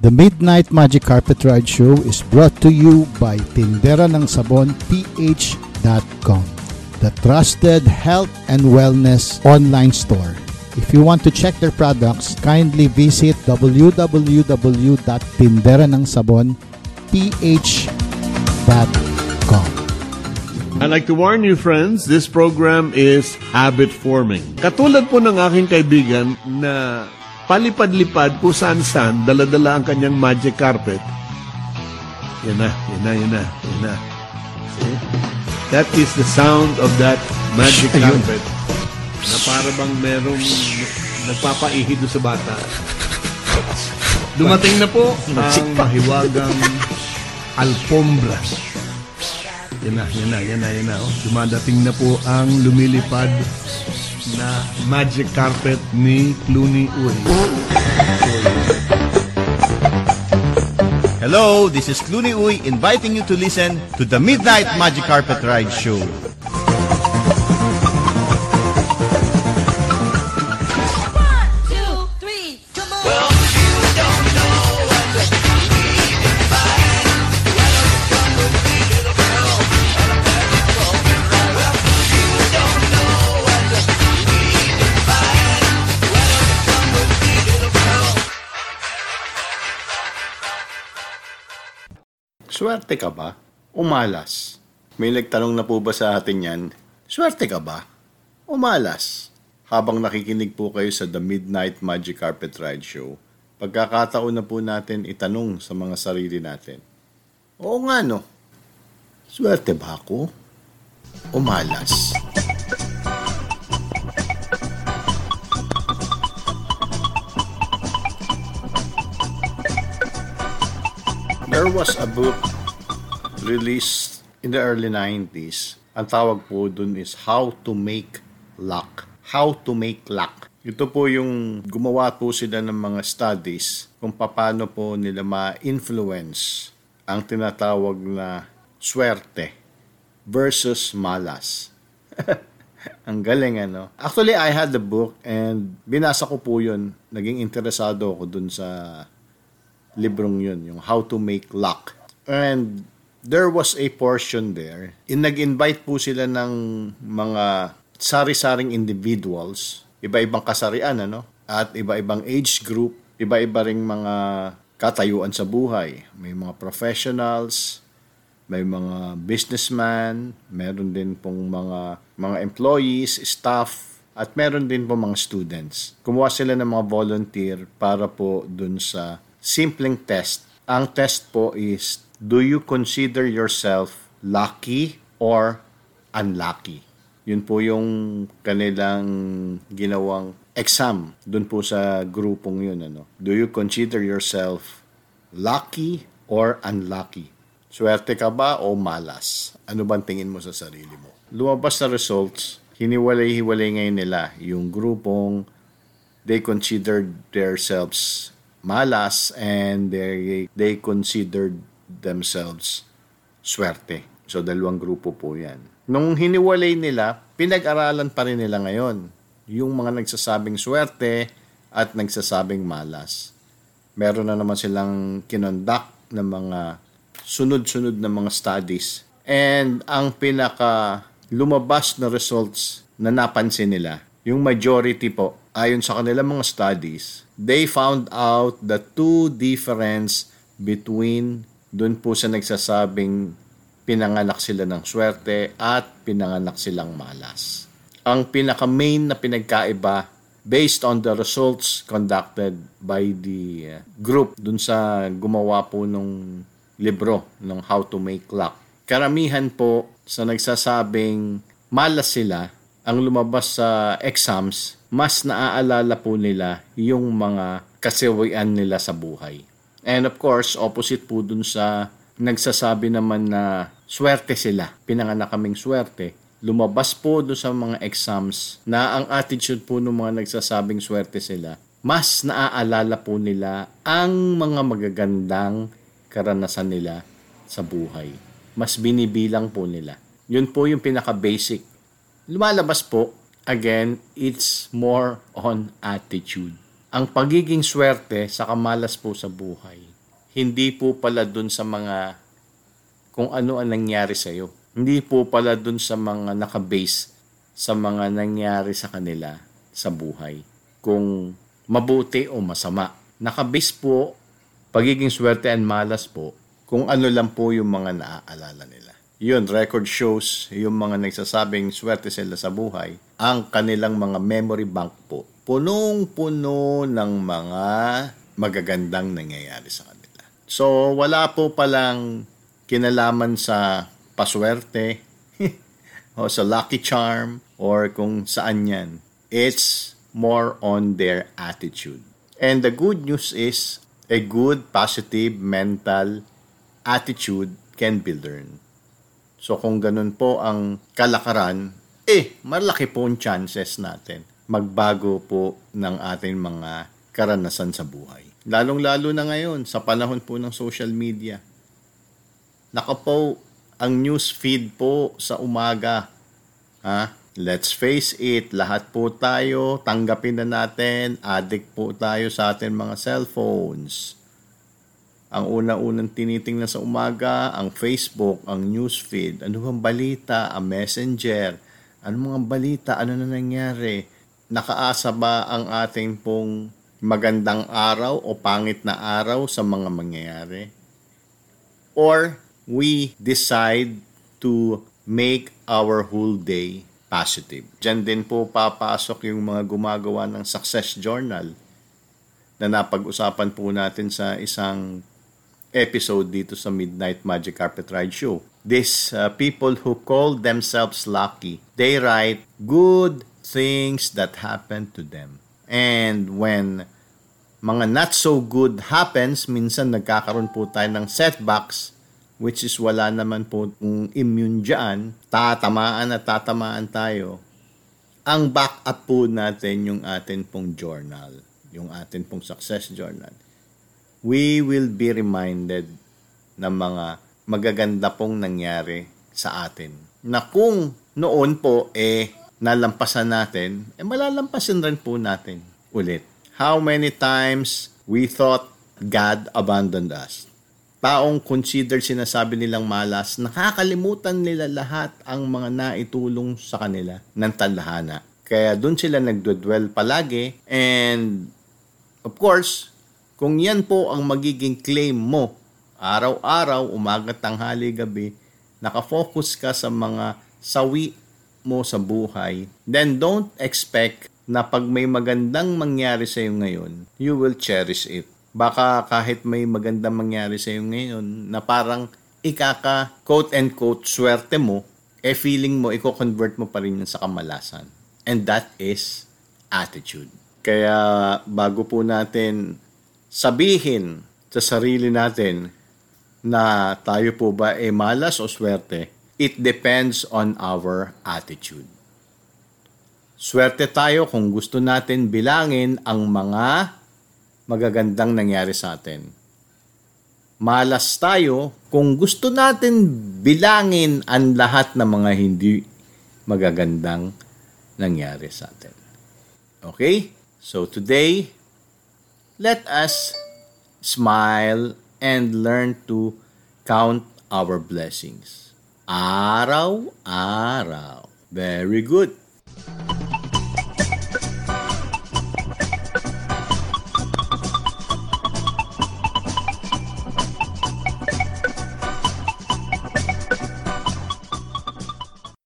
The Midnight Magic Carpet Ride Show is brought to you by Tindera ng Sabon PH.com, the trusted health and wellness online store. If you want to check their products, kindly visit www.tinderanangsabonh.com. I'd like to warn you friends, this program is habit forming. Katulad po ng aking kaibigan na palipad-lipad kung saan-saan, daladala ang kanyang magic carpet. Yan na, yan na, yan na, yan na. See? That is the sound of that magic carpet. Na para bang merong nagpapaihi doon sa bata. Dumating na po ang mahiwagang alfombra. Yan na, yan na, yan na, yan na. Oh. Dumadating na po ang lumilipad na magic carpet ni Clooney Uy. Hello, this is Clooney Uy inviting you to listen to the Midnight Magic Carpet Ride Show. Swerte ka ba? O malas? May nagtanong na po ba sa atin yan? Swerte ka ba? O malas? Habang nakikinig po kayo sa The Midnight Magic Carpet Ride Show, pagkakataon na po natin itanong sa mga sarili natin. Oo nga no, swerte ba ako? O malas? There was a book released in the early 90s. Ang tawag po dun is How to Make Luck. How to Make Luck. Ito po yung gumawa po sila ng mga studies kung paano po nila ma-influence ang tinatawag na swerte versus malas. ang galing ano. Actually, I had the book and binasa ko po yun. Naging interesado ako dun sa librong yun, yung How to Make Luck. And there was a portion there, in nag-invite po sila ng mga sari-saring individuals, iba-ibang kasarian, ano? At iba-ibang age group, iba-iba ring mga katayuan sa buhay. May mga professionals, may mga businessman, meron din pong mga mga employees, staff, at meron din po mga students. Kumuha sila ng mga volunteer para po dun sa simpleng test. Ang test po is, do you consider yourself lucky or unlucky? Yun po yung kanilang ginawang exam dun po sa grupong yun. Ano? Do you consider yourself lucky or unlucky? Swerte ka ba o malas? Ano bang tingin mo sa sarili mo? Lumabas na results, hiniwalay-hiwalay ngayon nila yung grupong they considered themselves malas and they, they considered themselves swerte. So, dalawang grupo po yan. Nung hiniwalay nila, pinag-aralan pa rin nila ngayon yung mga nagsasabing swerte at nagsasabing malas. Meron na naman silang kinonduct ng mga sunod-sunod na mga studies. And ang pinaka lumabas na results na napansin nila, yung majority po, ayon sa kanilang mga studies, they found out the two difference between dun po sa nagsasabing pinanganak sila ng swerte at pinanganak silang malas. Ang pinaka-main na pinagkaiba based on the results conducted by the uh, group dun sa gumawa po nung libro ng How to Make Luck. Karamihan po sa nagsasabing malas sila ang lumabas sa exams, mas naaalala po nila yung mga kasiwayan nila sa buhay. And of course, opposite po dun sa nagsasabi naman na swerte sila, pinanganak kaming swerte. Lumabas po dun sa mga exams na ang attitude po ng mga nagsasabing swerte sila, mas naaalala po nila ang mga magagandang karanasan nila sa buhay. Mas binibilang po nila. Yun po yung pinaka-basic lumalabas po, again, it's more on attitude. ang pagiging swerte sa kamalas po sa buhay, hindi po pala dun sa mga kung ano ang nangyari sa iyo. Hindi po pala dun sa mga nakabase sa mga nangyari sa kanila sa buhay. Kung mabuti o masama. Nakabase po, pagiging swerte and malas po, kung ano lang po yung mga naaalala nila. Yun, record shows yung mga nagsasabing swerte sila sa buhay, ang kanilang mga memory bank po, punong-puno ng mga magagandang nangyayari sa kanila. So, wala po palang kinalaman sa paswerte o sa lucky charm or kung saan yan. It's more on their attitude. And the good news is a good positive mental attitude can be learned. So kung ganun po ang kalakaran, eh, malaki po ang chances natin magbago po ng ating mga karanasan sa buhay. Lalong-lalo na ngayon, sa panahon po ng social media. Naka po, ang news feed po sa umaga. Ha? Let's face it, lahat po tayo, tanggapin na natin, addict po tayo sa ating mga cellphones. Ang una-unang tinitingnan sa umaga, ang Facebook, ang newsfeed, ano bang balita, ang messenger, ano mga balita, ano na nangyari, nakaasa ba ang ating pong magandang araw o pangit na araw sa mga mangyayari? Or we decide to make our whole day positive. Diyan din po papasok yung mga gumagawa ng success journal na napag-usapan po natin sa isang episode dito sa Midnight Magic Carpet Ride Show. These uh, people who call themselves lucky, they write good things that happen to them. And when mga not so good happens, minsan nagkakaroon po tayo ng setbacks, which is wala naman po immune dyan, tatamaan at tatamaan tayo. Ang backup po natin yung atin pong journal, yung atin pong success journal. We will be reminded ng mga magaganda pong nangyari sa atin. Na kung noon po eh nalampasan natin, eh malalampasan rin po natin ulit. How many times we thought God abandoned us? Taong consider sinasabi nilang malas, nakakalimutan nila lahat ang mga naitulong sa kanila ng tadhana. Kaya doon sila nagdwell palagi and of course, kung yan po ang magiging claim mo, araw-araw, umaga, tanghali, gabi, nakafocus ka sa mga sawi mo sa buhay, then don't expect na pag may magandang mangyari sa iyo ngayon, you will cherish it. Baka kahit may magandang mangyari sa iyo ngayon na parang ikaka quote and quote swerte mo, eh feeling mo i-convert mo pa rin yun sa kamalasan. And that is attitude. Kaya bago po natin sabihin sa sarili natin na tayo po ba ay malas o swerte, It depends on our attitude. Swerte tayo kung gusto natin bilangin ang mga magagandang nangyari sa atin. Malas tayo kung gusto natin bilangin ang lahat ng mga hindi magagandang nangyari sa atin. Okay? So today, let us smile and learn to count our blessings. Araw-araw. Very good.